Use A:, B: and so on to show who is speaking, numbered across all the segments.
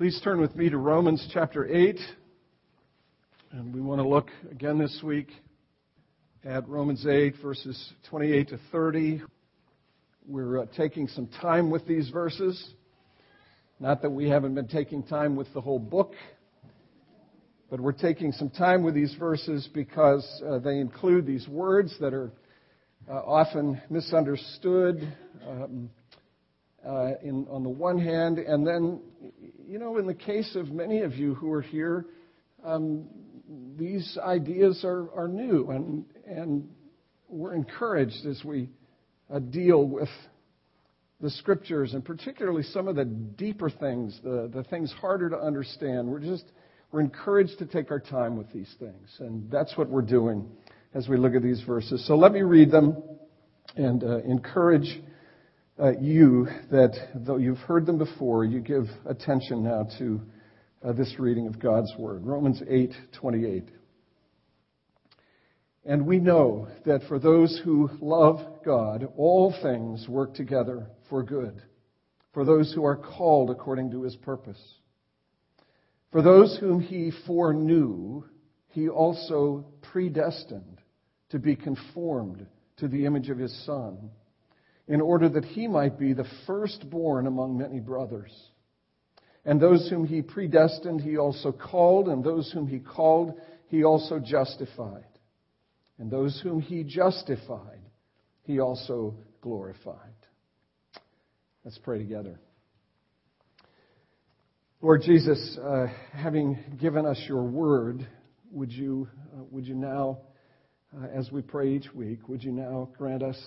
A: Please turn with me to Romans chapter 8. And we want to look again this week at Romans 8, verses 28 to 30. We're uh, taking some time with these verses. Not that we haven't been taking time with the whole book, but we're taking some time with these verses because uh, they include these words that are uh, often misunderstood. Um, uh, in, on the one hand, and then, you know, in the case of many of you who are here, um, these ideas are, are new, and, and we're encouraged as we uh, deal with the scriptures, and particularly some of the deeper things, the, the things harder to understand. We're just we're encouraged to take our time with these things, and that's what we're doing as we look at these verses. So let me read them and uh, encourage uh, you that though you've heard them before, you give attention now to uh, this reading of God's word. Romans 8:28. And we know that for those who love God, all things work together for good, for those who are called according to his purpose. For those whom he foreknew, he also predestined to be conformed to the image of his son in order that he might be the firstborn among many brothers. And those whom he predestined, he also called, and those whom he called, he also justified. And those whom he justified, he also glorified. Let's pray together. Lord Jesus, uh, having given us your word, would you, uh, would you now, uh, as we pray each week, would you now grant us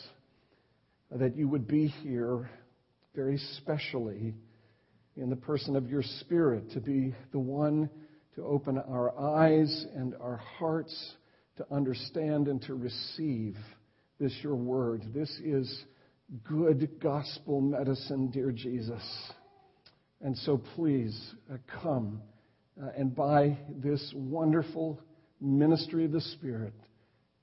A: that you would be here very specially in the person of your Spirit to be the one to open our eyes and our hearts to understand and to receive this your word. This is good gospel medicine, dear Jesus. And so please uh, come uh, and by this wonderful ministry of the Spirit,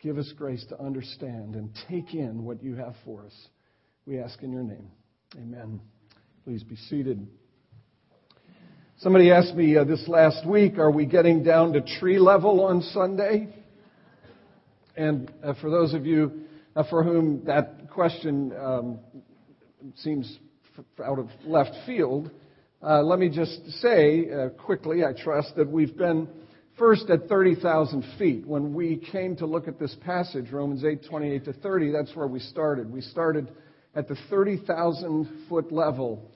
A: give us grace to understand and take in what you have for us. We ask in your name. Amen. Please be seated. Somebody asked me uh, this last week, are we getting down to tree level on Sunday? And uh, for those of you uh, for whom that question um, seems f- out of left field, uh, let me just say uh, quickly, I trust, that we've been first at 30,000 feet. When we came to look at this passage, Romans 8, 28 to 30, that's where we started. We started at the 30,000 foot level.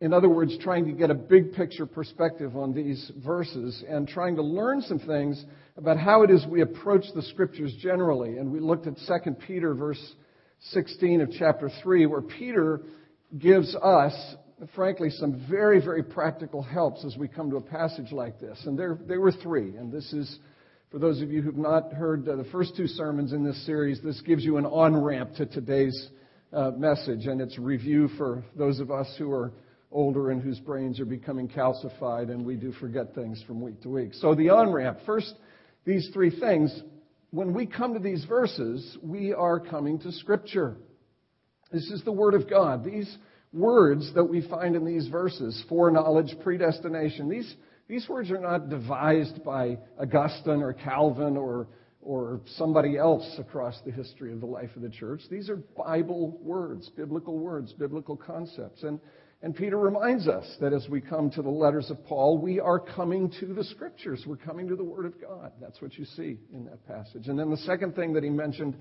A: In other words, trying to get a big picture perspective on these verses and trying to learn some things about how it is we approach the scriptures generally. And we looked at 2 Peter verse 16 of chapter 3 where Peter gives us, frankly, some very, very practical helps as we come to a passage like this. And there, there were three. And this is, for those of you who've not heard the first two sermons in this series, this gives you an on-ramp to today's uh, message, and it's review for those of us who are older and whose brains are becoming calcified, and we do forget things from week to week. So, the on ramp first, these three things. When we come to these verses, we are coming to Scripture. This is the Word of God. These words that we find in these verses, foreknowledge, predestination, these, these words are not devised by Augustine or Calvin or or somebody else across the history of the life of the church. These are Bible words, biblical words, biblical concepts. And, and Peter reminds us that as we come to the letters of Paul, we are coming to the scriptures. We're coming to the Word of God. That's what you see in that passage. And then the second thing that he mentioned,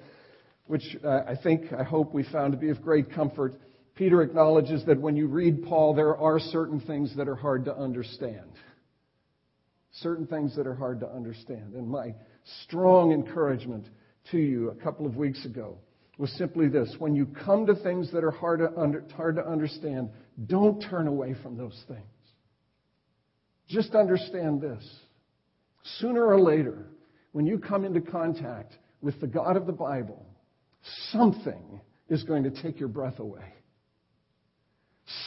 A: which uh, I think, I hope we found to be of great comfort, Peter acknowledges that when you read Paul, there are certain things that are hard to understand. Certain things that are hard to understand. And my strong encouragement to you a couple of weeks ago was simply this. When you come to things that are hard to, under, hard to understand, don't turn away from those things. Just understand this. Sooner or later, when you come into contact with the God of the Bible, something is going to take your breath away.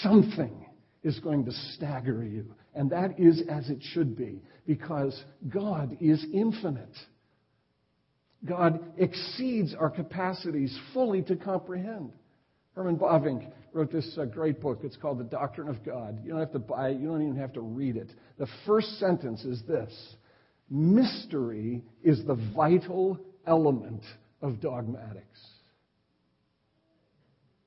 A: Something is going to stagger you. And that is as it should be, because God is infinite. God exceeds our capacities fully to comprehend. Herman Bavinck wrote this uh, great book. It's called The Doctrine of God. You don't have to buy it, you don't even have to read it. The first sentence is this Mystery is the vital element of dogmatics.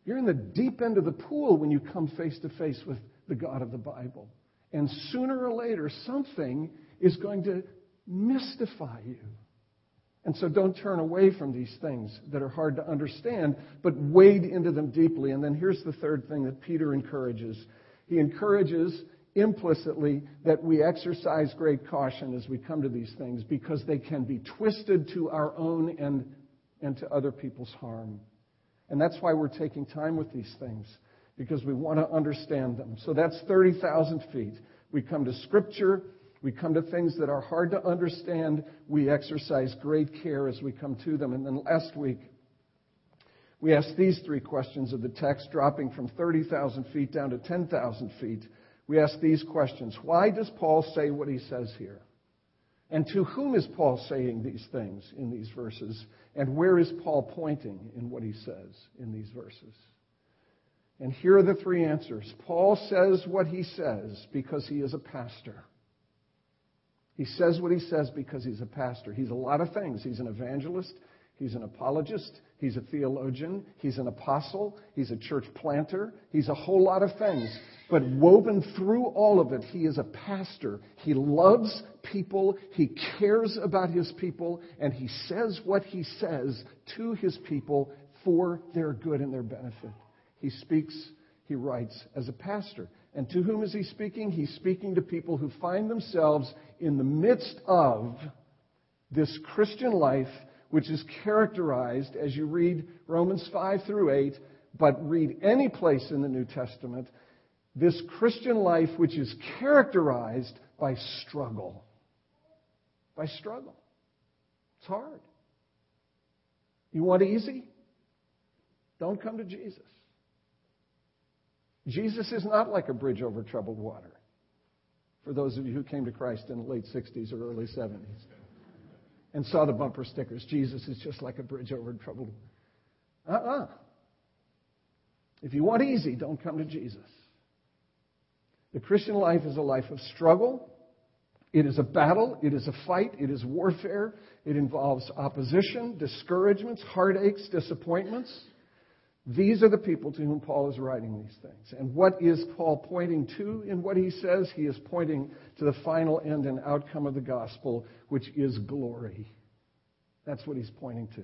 A: You're in the deep end of the pool when you come face to face with the God of the Bible. And sooner or later, something is going to mystify you. And so don't turn away from these things that are hard to understand, but wade into them deeply. And then here's the third thing that Peter encourages. He encourages implicitly that we exercise great caution as we come to these things because they can be twisted to our own and, and to other people's harm. And that's why we're taking time with these things, because we want to understand them. So that's 30,000 feet. We come to Scripture, we come to things that are hard to understand. We exercise great care as we come to them. And then last week, we asked these three questions of the text, dropping from 30,000 feet down to 10,000 feet. We asked these questions Why does Paul say what he says here? And to whom is Paul saying these things in these verses? And where is Paul pointing in what he says in these verses? And here are the three answers. Paul says what he says because he is a pastor. He says what he says because he's a pastor. He's a lot of things. He's an evangelist. He's an apologist. He's a theologian. He's an apostle. He's a church planter. He's a whole lot of things. But woven through all of it, he is a pastor. He loves people. He cares about his people. And he says what he says to his people for their good and their benefit. He speaks, he writes as a pastor. And to whom is he speaking? He's speaking to people who find themselves in the midst of this Christian life, which is characterized, as you read Romans 5 through 8, but read any place in the New Testament, this Christian life which is characterized by struggle. By struggle. It's hard. You want easy? Don't come to Jesus. Jesus is not like a bridge over troubled water. For those of you who came to Christ in the late 60s or early 70s and saw the bumper stickers, Jesus is just like a bridge over troubled water. Uh-uh. If you want easy, don't come to Jesus. The Christian life is a life of struggle. It is a battle. It is a fight. It is warfare. It involves opposition, discouragements, heartaches, disappointments. These are the people to whom Paul is writing these things. And what is Paul pointing to in what he says? He is pointing to the final end and outcome of the gospel, which is glory. That's what he's pointing to.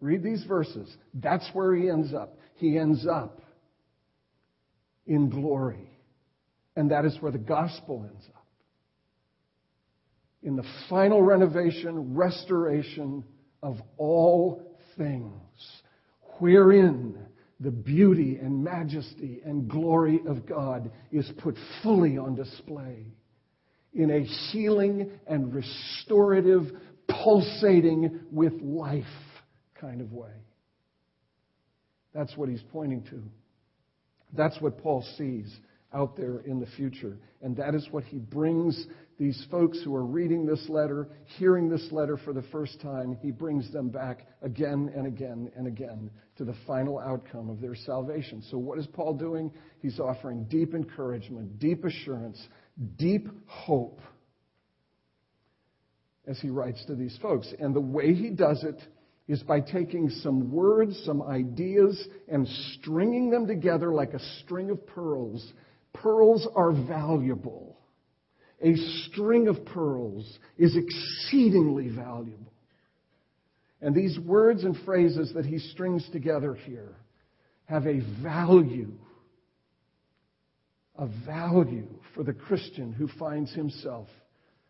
A: Read these verses. That's where he ends up. He ends up in glory. And that is where the gospel ends up. In the final renovation, restoration of all things, wherein the beauty and majesty and glory of God is put fully on display in a healing and restorative, pulsating with life kind of way. That's what he's pointing to. That's what Paul sees out there in the future. And that is what he brings these folks who are reading this letter, hearing this letter for the first time, he brings them back again and again and again to the final outcome of their salvation. So, what is Paul doing? He's offering deep encouragement, deep assurance, deep hope as he writes to these folks. And the way he does it is by taking some words, some ideas, and stringing them together like a string of pearls Pearls are valuable. A string of pearls is exceedingly valuable. And these words and phrases that he strings together here have a value, a value for the Christian who finds himself,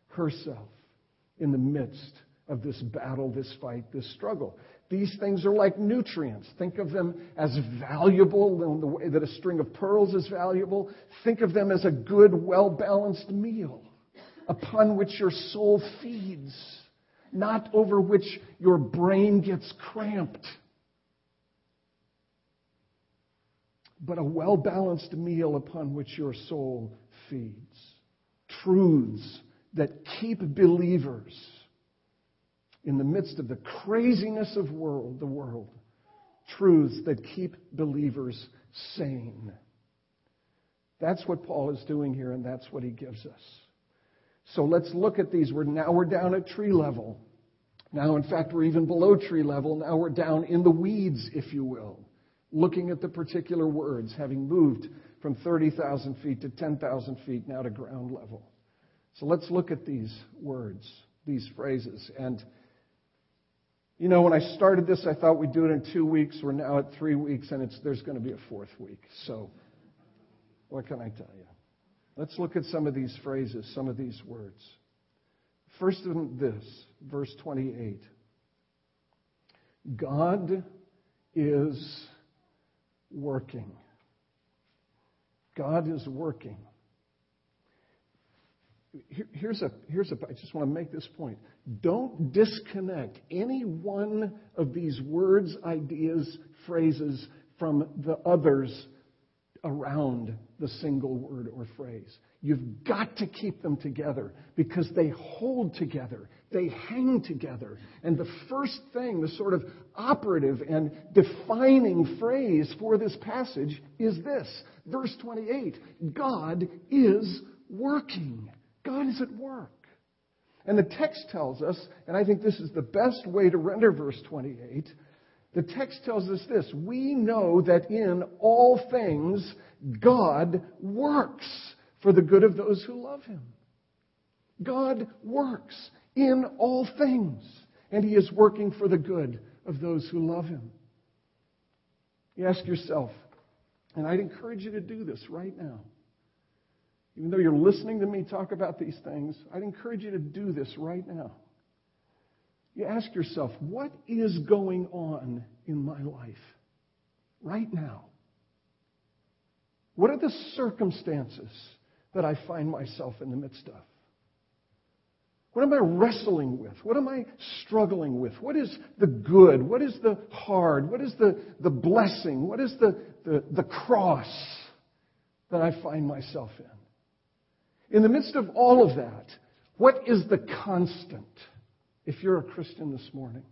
A: herself, in the midst of this battle, this fight, this struggle. These things are like nutrients. Think of them as valuable in the way that a string of pearls is valuable. Think of them as a good, well balanced meal upon which your soul feeds, not over which your brain gets cramped. But a well balanced meal upon which your soul feeds. Truths that keep believers in the midst of the craziness of world, the world, truths that keep believers sane. That's what Paul is doing here, and that's what he gives us. So let's look at these. We're now we're down at tree level. Now, in fact, we're even below tree level. Now we're down in the weeds, if you will, looking at the particular words, having moved from 30,000 feet to 10,000 feet, now to ground level. So let's look at these words, these phrases. And, you know, when I started this, I thought we'd do it in two weeks. We're now at three weeks, and there's going to be a fourth week. So, what can I tell you? Let's look at some of these phrases, some of these words. First of this, verse 28. God is working. God is working. Here's a, here's a, I just want to make this point. Don't disconnect any one of these words, ideas, phrases from the others around the single word or phrase. You've got to keep them together because they hold together. They hang together. And the first thing, the sort of operative and defining phrase for this passage is this. Verse 28. God is working. God is at work. And the text tells us, and I think this is the best way to render verse 28, the text tells us this We know that in all things God works for the good of those who love Him. God works in all things, and He is working for the good of those who love Him. You ask yourself, and I'd encourage you to do this right now. Even though you're listening to me talk about these things, I'd encourage you to do this right now. You ask yourself, what is going on in my life right now? What are the circumstances that I find myself in the midst of? What am I wrestling with? What am I struggling with? What is the good? What is the hard? What is the, the blessing? What is the, the, the cross that I find myself in? In the midst of all of that, what is the constant? if you're a Christian this morning?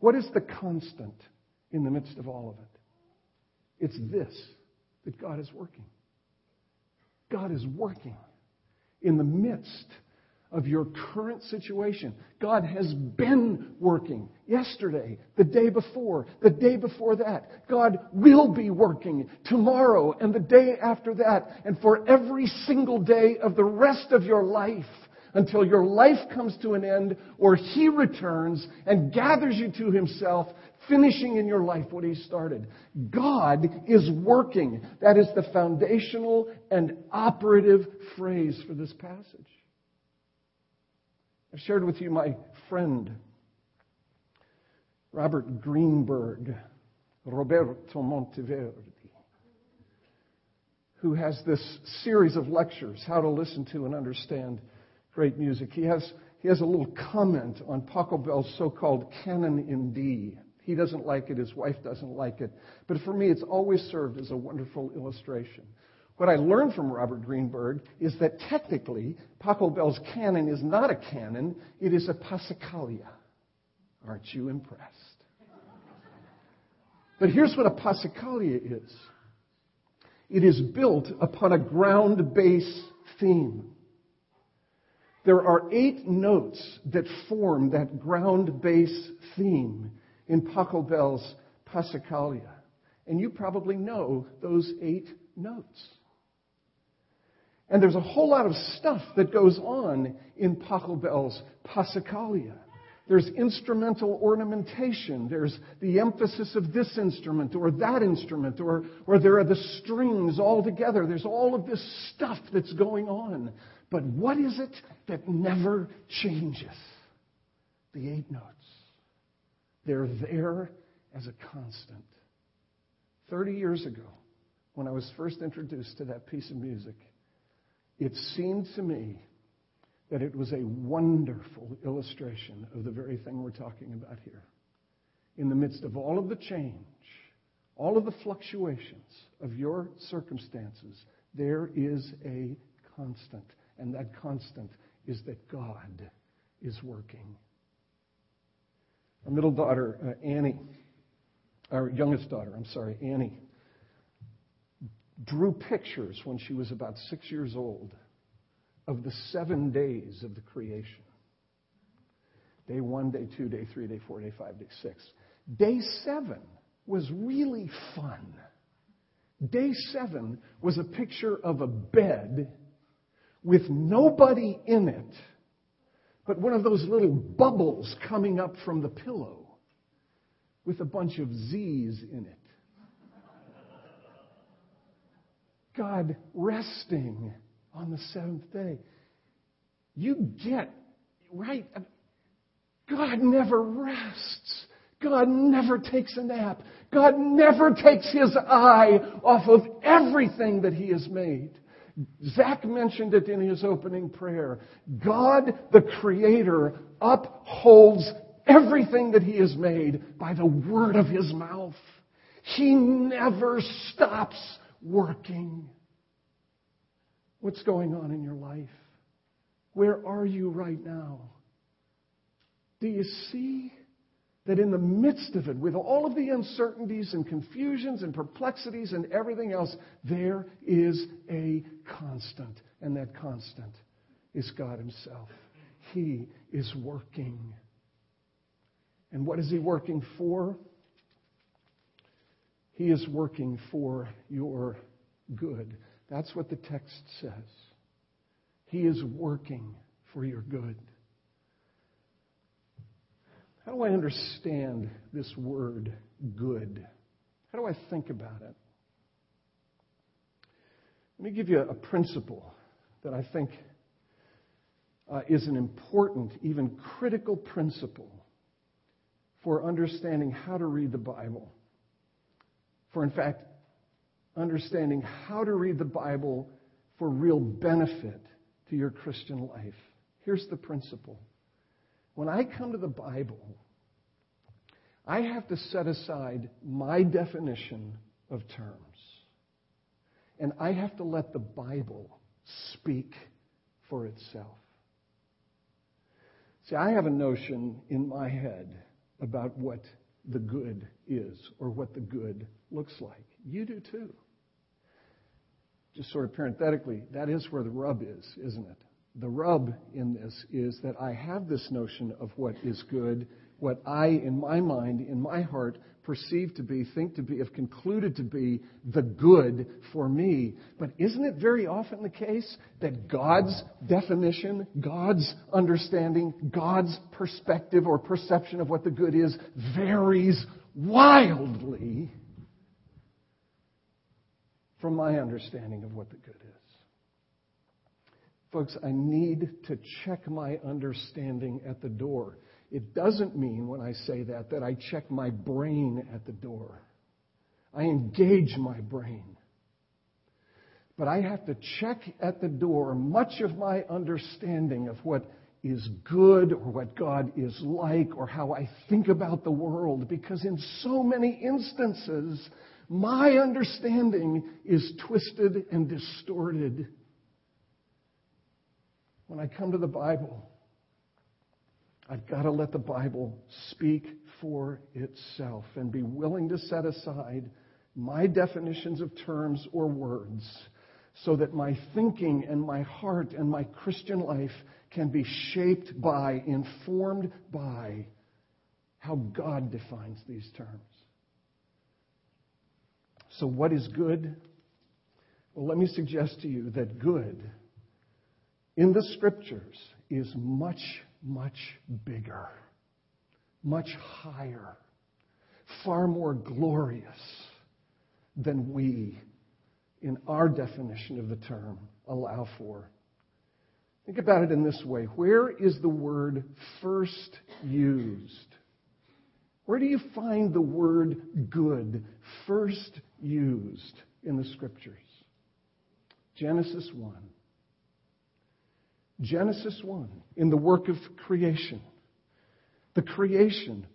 A: What is the constant in the midst of all of it? It's this that God is working. God is working in the midst of your current situation. God has been working yesterday, the day before, the day before that. God will be working tomorrow and the day after that and for every single day of the rest of your life until your life comes to an end or He returns and gathers you to Himself, finishing in your life what He started. God is working. That is the foundational and operative phrase for this passage. I've shared with you my friend, Robert Greenberg, Roberto Monteverdi, who has this series of lectures, How to Listen to and Understand great music. He has, he has a little comment on Pachelbel's so-called canon in D. He doesn't like it, his wife doesn't like it. But for me, it's always served as a wonderful illustration. What I learned from Robert Greenberg is that technically, Pachelbel's canon is not a canon, it is a Passacaglia. Aren't you impressed? But here's what a Passacaglia is it is built upon a ground bass theme. There are eight notes that form that ground bass theme in Pachelbel's Passacaglia. And you probably know those eight notes. And there's a whole lot of stuff that goes on in Pachelbel's Passacaglia. There's instrumental ornamentation. There's the emphasis of this instrument or that instrument, or, or there are the strings all together. There's all of this stuff that's going on. But what is it that never changes? The eight notes. They're there as a constant. 30 years ago, when I was first introduced to that piece of music, it seemed to me that it was a wonderful illustration of the very thing we're talking about here. In the midst of all of the change, all of the fluctuations of your circumstances, there is a constant. And that constant is that God is working. Our middle daughter, uh, Annie, our youngest daughter, I'm sorry, Annie, drew pictures when she was about six years old of the seven days of the creation day one, day two, day three, day four, day five, day six. Day seven was really fun. Day seven was a picture of a bed with nobody in it, but one of those little bubbles coming up from the pillow with a bunch of Z's in it. God resting on the seventh day. You get, right? God never rests. God never takes a nap. God never takes his eye off of everything that he has made. Zach mentioned it in his opening prayer. God, the Creator, upholds everything that he has made by the word of his mouth. He never stops working. What's going on in your life? Where are you right now? Do you see that in the midst of it, with all of the uncertainties and confusions and perplexities and everything else, there is a constant, and that constant is God Himself. He is working. And what is He working for? He is working for your good. That's what the text says. He is working for your good. How do I understand this word good? How do I think about it? Let me give you a principle that I think uh, is an important, even critical principle for understanding how to read the Bible. For, in fact, understanding how to read the Bible for real benefit to your Christian life. Here's the principle when I come to the Bible, I have to set aside my definition of terms. And I have to let the Bible speak for itself. See, I have a notion in my head about what the good is or what the good looks like. You do too. Just sort of parenthetically, that is where the rub is, isn't it? the rub in this is that I have this notion of what is good, what I, in my mind, in my heart, perceive to be, think to be, have concluded to be the good for me. But isn't it very often the case that God's definition, God's understanding, God's perspective or perception of what the good is varies wildly from my understanding of what the good is? Folks, I need to check my understanding at the door. It doesn't mean when I say that that I check my brain at the door. I engage my brain. But I have to check at the door much of my understanding of what is good or what God is like or how I think about the world because in so many instances, my understanding is twisted and distorted when I come to the Bible, I've got to let the Bible speak for itself and be willing to set aside my definitions of terms or words so that my thinking and my heart and my Christian life can be shaped by, informed by how God defines these terms. So, what is good? Well, let me suggest to you that good in the scriptures is much, much bigger, much higher, far more glorious than we, in our definition of the term, allow for. Think about it in this way where is the word first used? Where do you find the word good first used in the scriptures? Genesis 1. Genesis 1, in the work of creation. The creation,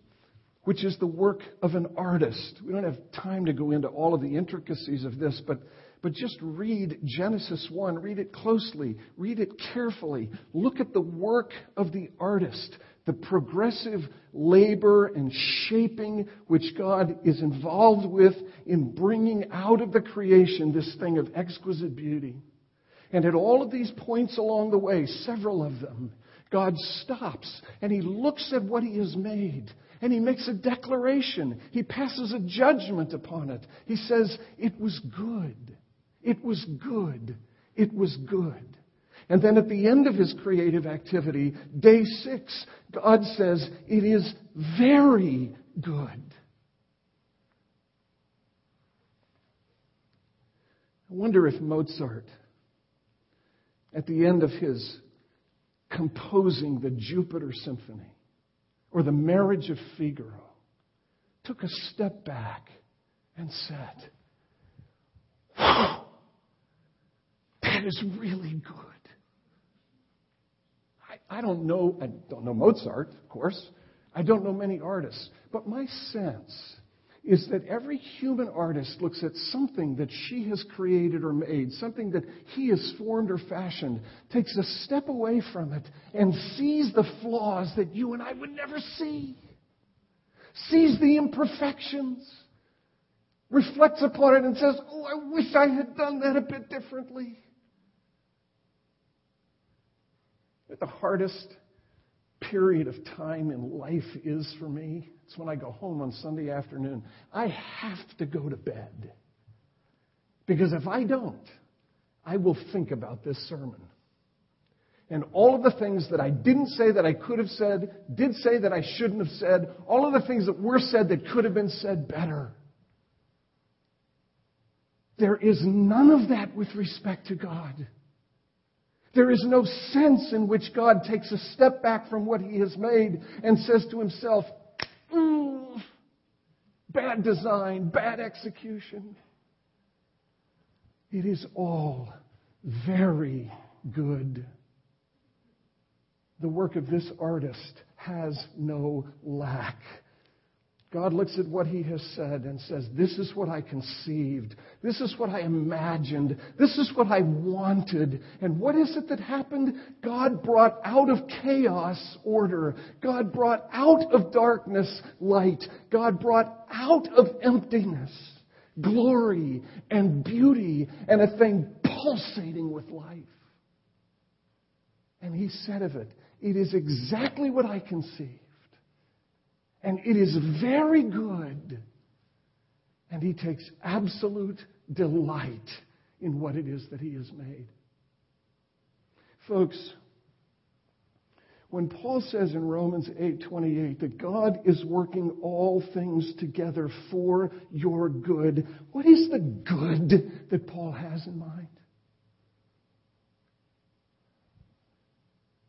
A: which is the work of an artist. We don't have time to go into all of the intricacies of this, but, but just read Genesis 1. Read it closely. Read it carefully. Look at the work of the artist the progressive labor and shaping which God is involved with in bringing out of the creation this thing of exquisite beauty. And at all of these points along the way, several of them, God stops and he looks at what he has made and he makes a declaration. He passes a judgment upon it. He says, It was good. It was good. It was good. And then at the end of his creative activity, day six, God says, It is very good. I wonder if Mozart, at the end of his composing the Jupiter Symphony or the Marriage of Figaro, took a step back and said, Wow, that is really good. I don't know, I don't know Mozart, of course. I don't know many artists. But my sense is that every human artist looks at something that she has created or made, something that he has formed or fashioned, takes a step away from it, and sees the flaws that you and I would never see, sees the imperfections, reflects upon it, and says, Oh, I wish I had done that a bit differently. The hardest period of time in life is for me, it's when I go home on Sunday afternoon. I have to go to bed. Because if I don't, I will think about this sermon. And all of the things that I didn't say that I could have said, did say that I shouldn't have said, all of the things that were said that could have been said better. There is none of that with respect to God. There is no sense in which God takes a step back from what He has made and says to Himself, mm, bad design, bad execution. It is all very good. The work of this artist has no lack. God looks at what he has said and says, This is what I conceived. This is what I imagined. This is what I wanted. And what is it that happened? God brought out of chaos order. God brought out of darkness light. God brought out of emptiness glory and beauty and a thing pulsating with life. And he said of it, It is exactly what I conceived. And it is very good. And he takes absolute delight in what it is that he has made. Folks, when Paul says in Romans 8:28 that God is working all things together for your good, what is the good that Paul has in mind?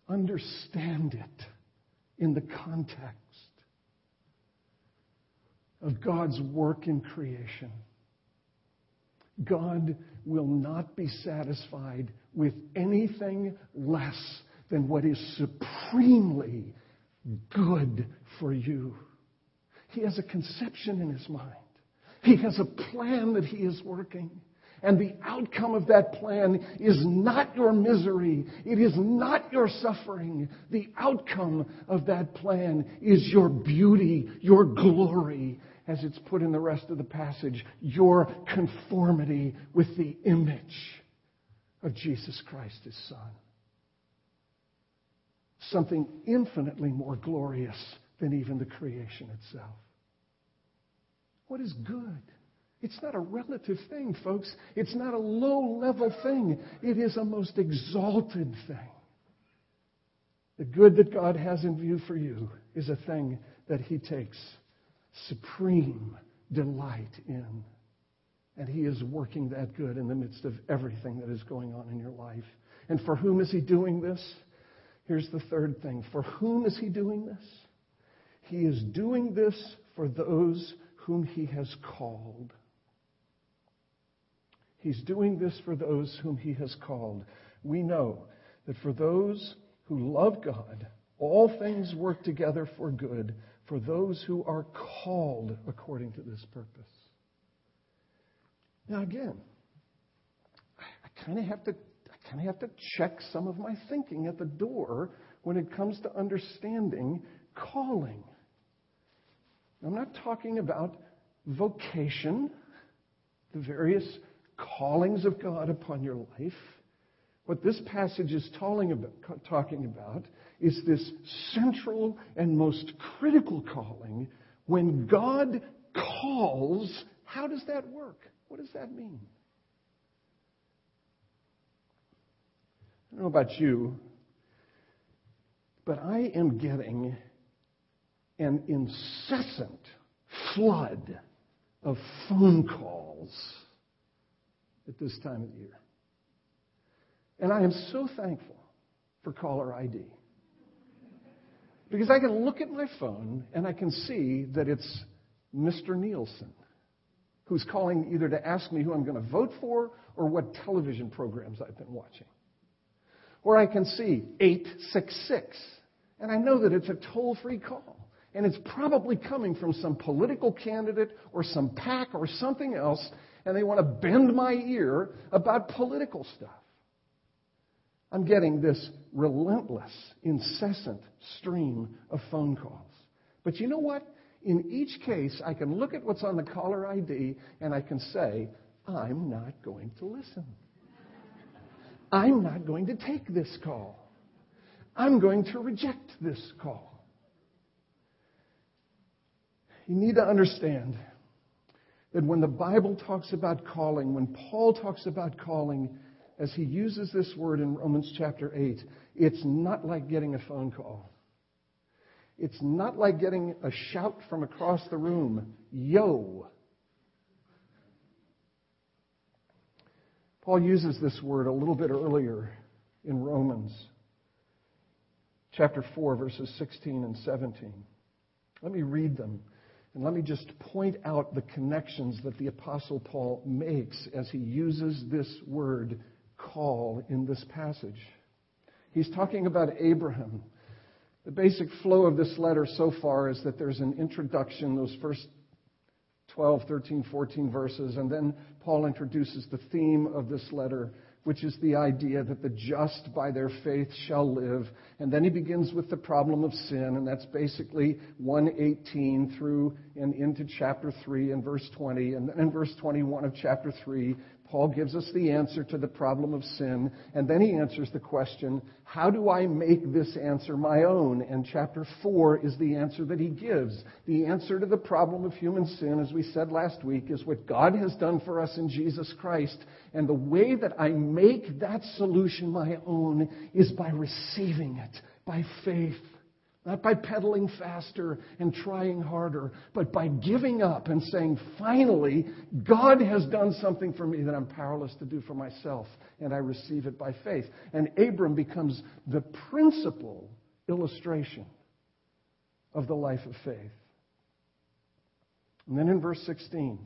A: Understand it in the context of God's work in creation. God will not be satisfied with anything less than what is supremely good for you. He has a conception in his mind. He has a plan that he is working. And the outcome of that plan is not your misery. It is not your suffering. The outcome of that plan is your beauty, your glory, as it's put in the rest of the passage, your conformity with the image of Jesus Christ, his Son. Something infinitely more glorious than even the creation itself. What is good? It's not a relative thing, folks. It's not a low level thing. It is a most exalted thing. The good that God has in view for you is a thing that He takes supreme delight in. And He is working that good in the midst of everything that is going on in your life. And for whom is He doing this? Here's the third thing. For whom is He doing this? He is doing this for those whom He has called. He's doing this for those whom He has called. We know that for those who love God, all things work together for good for those who are called according to this purpose. Now, again, I kind of have to, I And I have to check some of my thinking at the door when it comes to understanding calling. I'm not talking about vocation, the various callings of God upon your life. What this passage is talking about is this central and most critical calling. When God calls, how does that work? What does that mean? I don't know about you, but I am getting an incessant flood of phone calls at this time of year. And I am so thankful for caller ID. Because I can look at my phone and I can see that it's Mr. Nielsen who's calling either to ask me who I'm going to vote for or what television programs I've been watching. Or I can see 866 and I know that it's a toll free call. And it's probably coming from some political candidate or some PAC or something else, and they want to bend my ear about political stuff. I'm getting this relentless, incessant stream of phone calls. But you know what? In each case, I can look at what's on the caller ID and I can say, I'm not going to listen. I'm not going to take this call. I'm going to reject this call. You need to understand that when the Bible talks about calling, when Paul talks about calling, as he uses this word in Romans chapter 8, it's not like getting a phone call. It's not like getting a shout from across the room, yo. Paul uses this word a little bit earlier in Romans chapter 4, verses 16 and 17. Let me read them. And let me just point out the connections that the Apostle Paul makes as he uses this word call in this passage. He's talking about Abraham. The basic flow of this letter so far is that there's an introduction, those first 12, 13, 14 verses, and then Paul introduces the theme of this letter which is the idea that the just by their faith shall live. And then he begins with the problem of sin, and that's basically 118 through and into chapter 3 and verse 20. And then in verse 21 of chapter 3, Paul gives us the answer to the problem of sin, and then he answers the question, how do I make this answer my own? And chapter 4 is the answer that he gives. The answer to the problem of human sin, as we said last week, is what God has done for us in Jesus Christ. And the way that I make that solution my own is by receiving it, by faith. Not by pedaling faster and trying harder, but by giving up and saying, finally, God has done something for me that I'm powerless to do for myself, and I receive it by faith. And Abram becomes the principal illustration of the life of faith. And then in verse 16,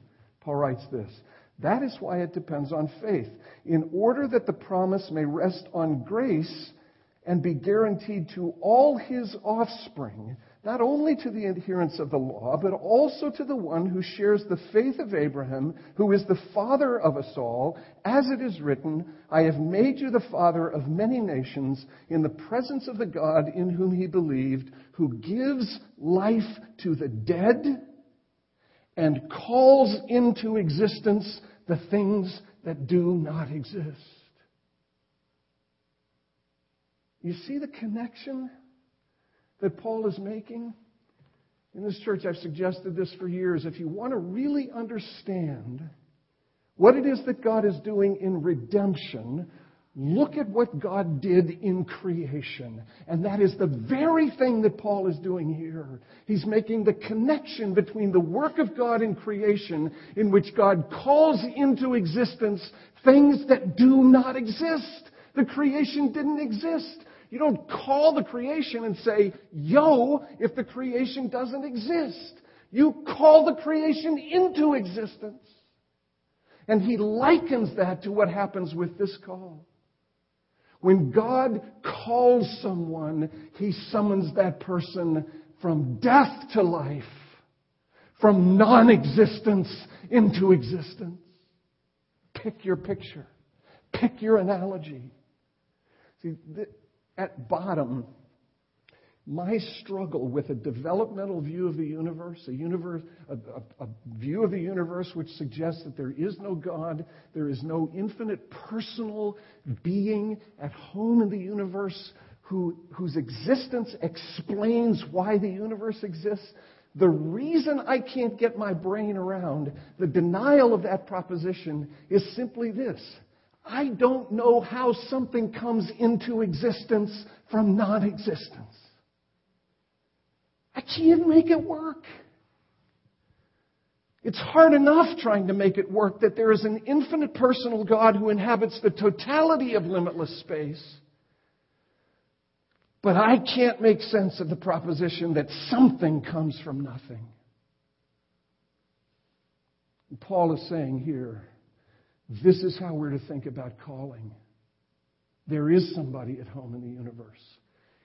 A: Paul writes this That is why it depends on faith, in order that the promise may rest on grace and be guaranteed to all his offspring, not only to the adherents of the law, but also to the one who shares the faith of Abraham, who is the father of us all, as it is written, I have made you the father of many nations in the presence of the God in whom he believed, who gives life to the dead and calls into existence the things that do not exist. You see the connection that Paul is making? In this church, I've suggested this for years. If you want to really understand what it is that God is doing in redemption, look at what God did in creation. And that is the very thing that Paul is doing here. He's making the connection between the work of God in creation, in which God calls into existence things that do not exist. The creation didn't exist. You don't call the creation and say, yo, if the creation doesn't exist. You call the creation into existence. And he likens that to what happens with this call. When God calls someone, he summons that person from death to life, from non existence into existence. Pick your picture, pick your analogy. See, at bottom, my struggle with a developmental view of the universe, a, universe a, a, a, view of the universe which suggests that there is no God, there is no infinite personal being at home in the universe who, whose existence explains why the universe exists. The reason I can't get my brain around the denial of that proposition is simply this. I don't know how something comes into existence from non existence. I can't make it work. It's hard enough trying to make it work that there is an infinite personal God who inhabits the totality of limitless space. But I can't make sense of the proposition that something comes from nothing. And Paul is saying here, this is how we're to think about calling. There is somebody at home in the universe.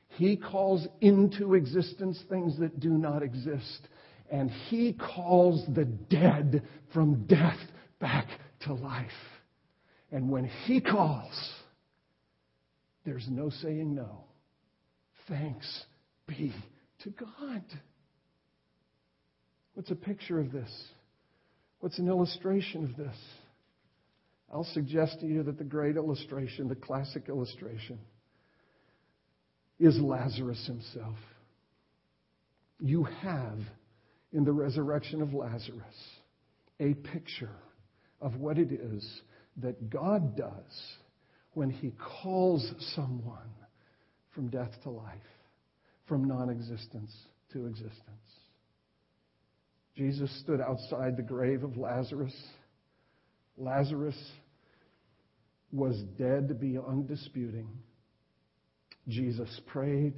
A: He calls into existence things that do not exist. And He calls the dead from death back to life. And when He calls, there's no saying no. Thanks be to God. What's a picture of this? What's an illustration of this? I'll suggest to you that the great illustration, the classic illustration, is Lazarus himself. You have in the resurrection of Lazarus a picture of what it is that God does when he calls someone from death to life, from non existence to existence. Jesus stood outside the grave of Lazarus. Lazarus was dead beyond disputing. Jesus prayed,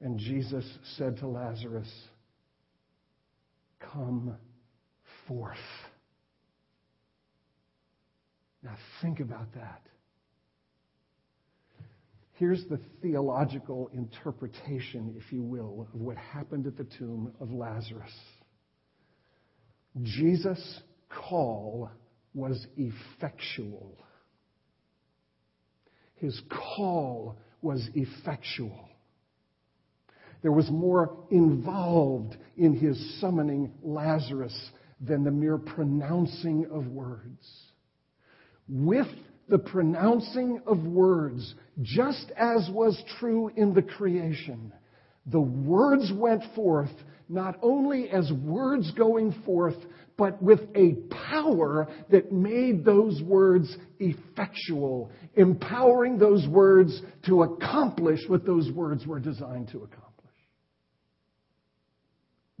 A: and Jesus said to Lazarus, Come forth. Now think about that. Here's the theological interpretation, if you will, of what happened at the tomb of Lazarus. Jesus' call was effectual. His call was effectual. There was more involved in his summoning Lazarus than the mere pronouncing of words. With the pronouncing of words, just as was true in the creation, the words went forth not only as words going forth, but with a power that made those words effectual, empowering those words to accomplish what those words were designed to accomplish.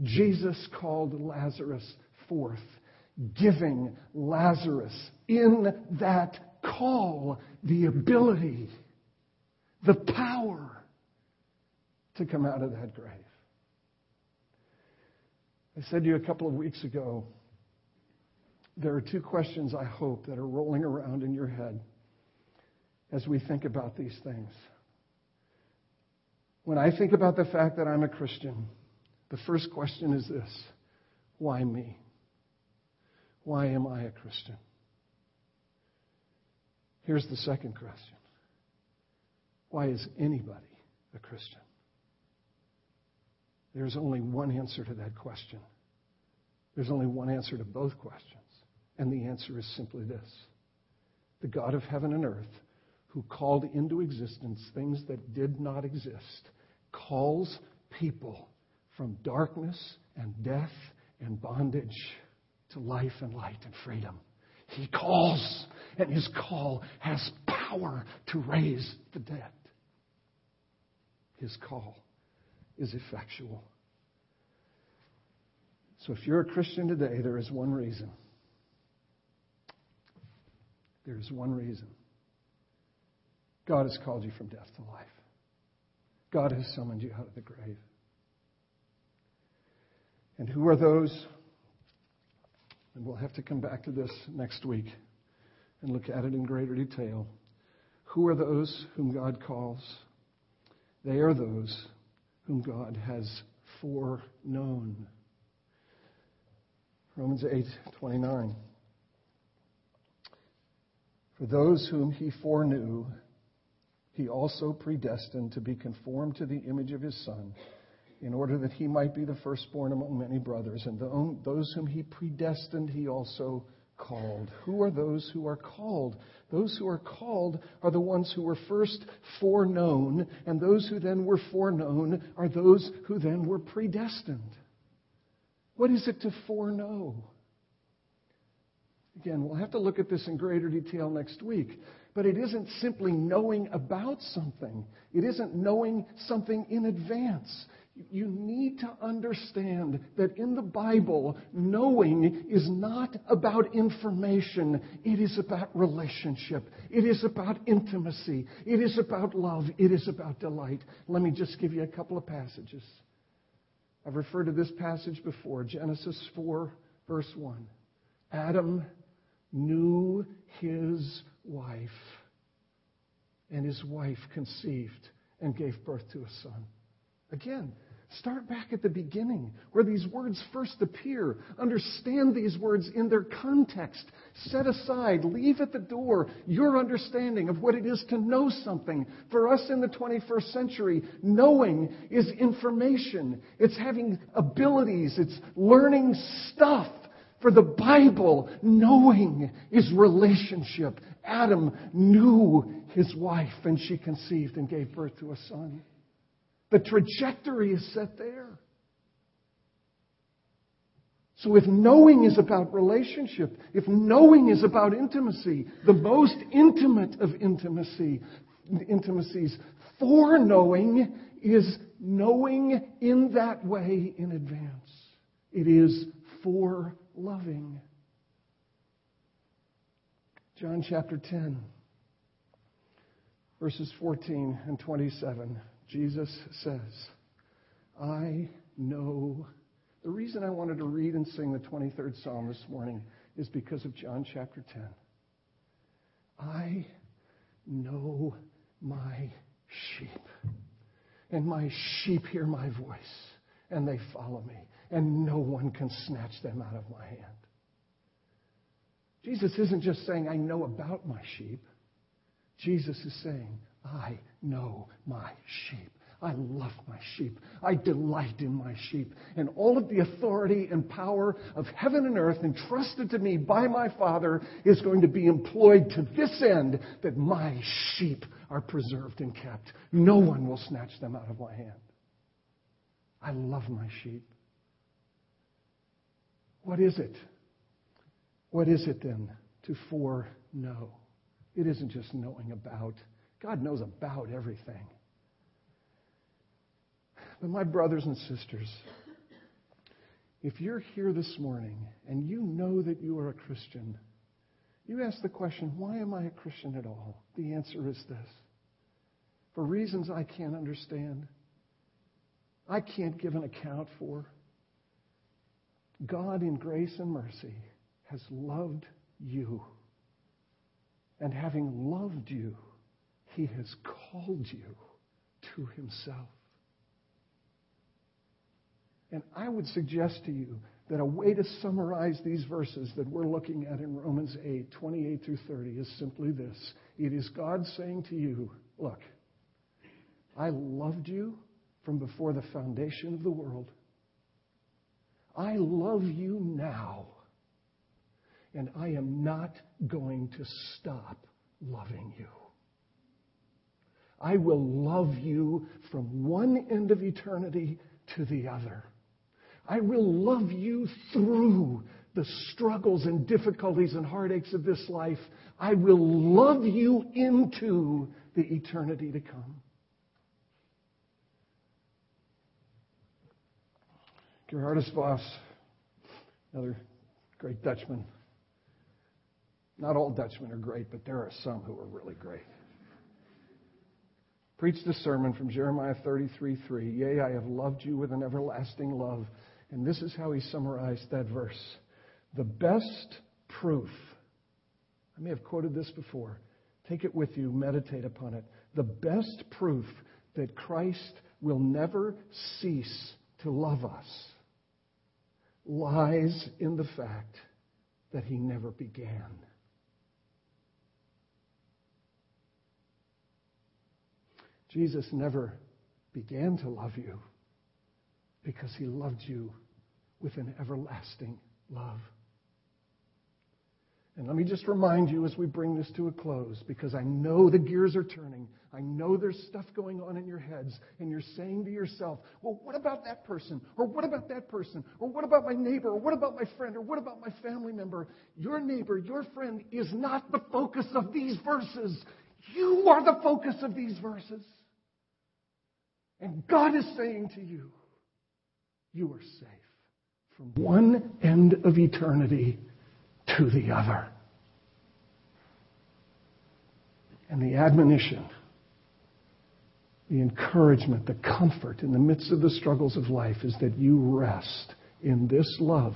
A: Jesus called Lazarus forth, giving Lazarus in that call the ability, the power to come out of that grave. I said to you a couple of weeks ago there are two questions I hope that are rolling around in your head as we think about these things. When I think about the fact that I'm a Christian, the first question is this why me? Why am I a Christian? Here's the second question Why is anybody a Christian? There's only one answer to that question. There's only one answer to both questions. And the answer is simply this The God of heaven and earth, who called into existence things that did not exist, calls people from darkness and death and bondage to life and light and freedom. He calls, and his call has power to raise the dead. His call is effectual. So if you're a Christian today, there is one reason there's one reason God has called you from death to life, God has summoned you out of the grave. And who are those? And we'll have to come back to this next week and look at it in greater detail. Who are those whom God calls? They are those whom God has foreknown. Romans 8 29. For those whom he foreknew, he also predestined to be conformed to the image of his Son, in order that he might be the firstborn among many brothers. And those whom he predestined, he also called. Who are those who are called? Those who are called are the ones who were first foreknown, and those who then were foreknown are those who then were predestined. What is it to foreknow? Again, we'll have to look at this in greater detail next week. But it isn't simply knowing about something. It isn't knowing something in advance. You need to understand that in the Bible, knowing is not about information. It is about relationship. It is about intimacy. It is about love. It is about delight. Let me just give you a couple of passages. I've referred to this passage before Genesis 4, verse 1. Adam knew his wife, and his wife conceived and gave birth to a son. Again, start back at the beginning where these words first appear. Understand these words in their context. Set aside, leave at the door your understanding of what it is to know something. For us in the 21st century, knowing is information. It's having abilities. It's learning stuff. For the Bible, knowing is relationship. Adam knew his wife, and she conceived and gave birth to a son. The trajectory is set there. So if knowing is about relationship, if knowing is about intimacy, the most intimate of intimacy, intimacies, foreknowing is knowing in that way in advance. It is for loving. John chapter 10, verses 14 and 27, Jesus says, I know. The reason I wanted to read and sing the 23rd Psalm this morning is because of John chapter 10. I know my sheep, and my sheep hear my voice, and they follow me and no one can snatch them out of my hand. Jesus isn't just saying, I know about my sheep. Jesus is saying, I know my sheep. I love my sheep. I delight in my sheep. And all of the authority and power of heaven and earth entrusted to me by my Father is going to be employed to this end that my sheep are preserved and kept. No one will snatch them out of my hand. I love my sheep. What is it? What is it then to foreknow? It isn't just knowing about. God knows about everything. But my brothers and sisters, if you're here this morning and you know that you are a Christian, you ask the question, why am I a Christian at all? The answer is this. For reasons I can't understand, I can't give an account for. God, in grace and mercy, has loved you. And having loved you, he has called you to himself. And I would suggest to you that a way to summarize these verses that we're looking at in Romans 8, 28 through 30 is simply this. It is God saying to you, Look, I loved you from before the foundation of the world. I love you now, and I am not going to stop loving you. I will love you from one end of eternity to the other. I will love you through the struggles and difficulties and heartaches of this life. I will love you into the eternity to come. Geerhardus Vos, another great Dutchman. Not all Dutchmen are great, but there are some who are really great. Preached a sermon from Jeremiah 33 3. Yea, I have loved you with an everlasting love. And this is how he summarized that verse. The best proof, I may have quoted this before. Take it with you, meditate upon it. The best proof that Christ will never cease to love us lies in the fact that he never began. Jesus never began to love you because he loved you with an everlasting love. And let me just remind you as we bring this to a close, because I know the gears are turning. I know there's stuff going on in your heads, and you're saying to yourself, well, what about that person? Or what about that person? Or what about my neighbor? Or what about my friend? Or what about my family member? Your neighbor, your friend is not the focus of these verses. You are the focus of these verses. And God is saying to you, you are safe from one end of eternity to the other. And the admonition, the encouragement, the comfort in the midst of the struggles of life is that you rest in this love,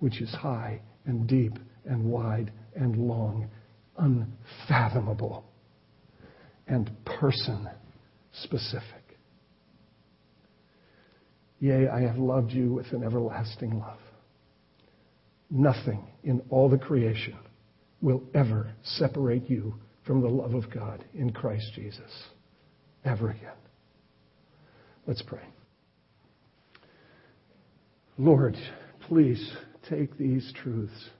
A: which is high and deep and wide and long, unfathomable, and person specific. Yea, I have loved you with an everlasting love. Nothing in all the creation will ever separate you from the love of God in Christ Jesus. Ever again. Let's pray. Lord, please take these truths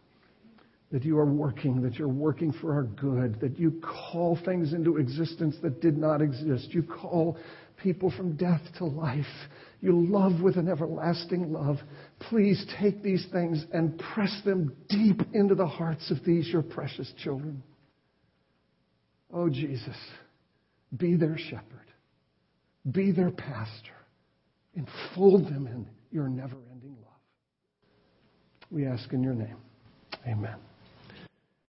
A: that you are working, that you're working for our good, that you call things into existence that did not exist. You call people from death to life. You love with an everlasting love. Please take these things and press them deep into the hearts of these, your precious children. Oh, Jesus, be their shepherd, be their pastor, enfold them in your never ending love. We ask in your name. Amen.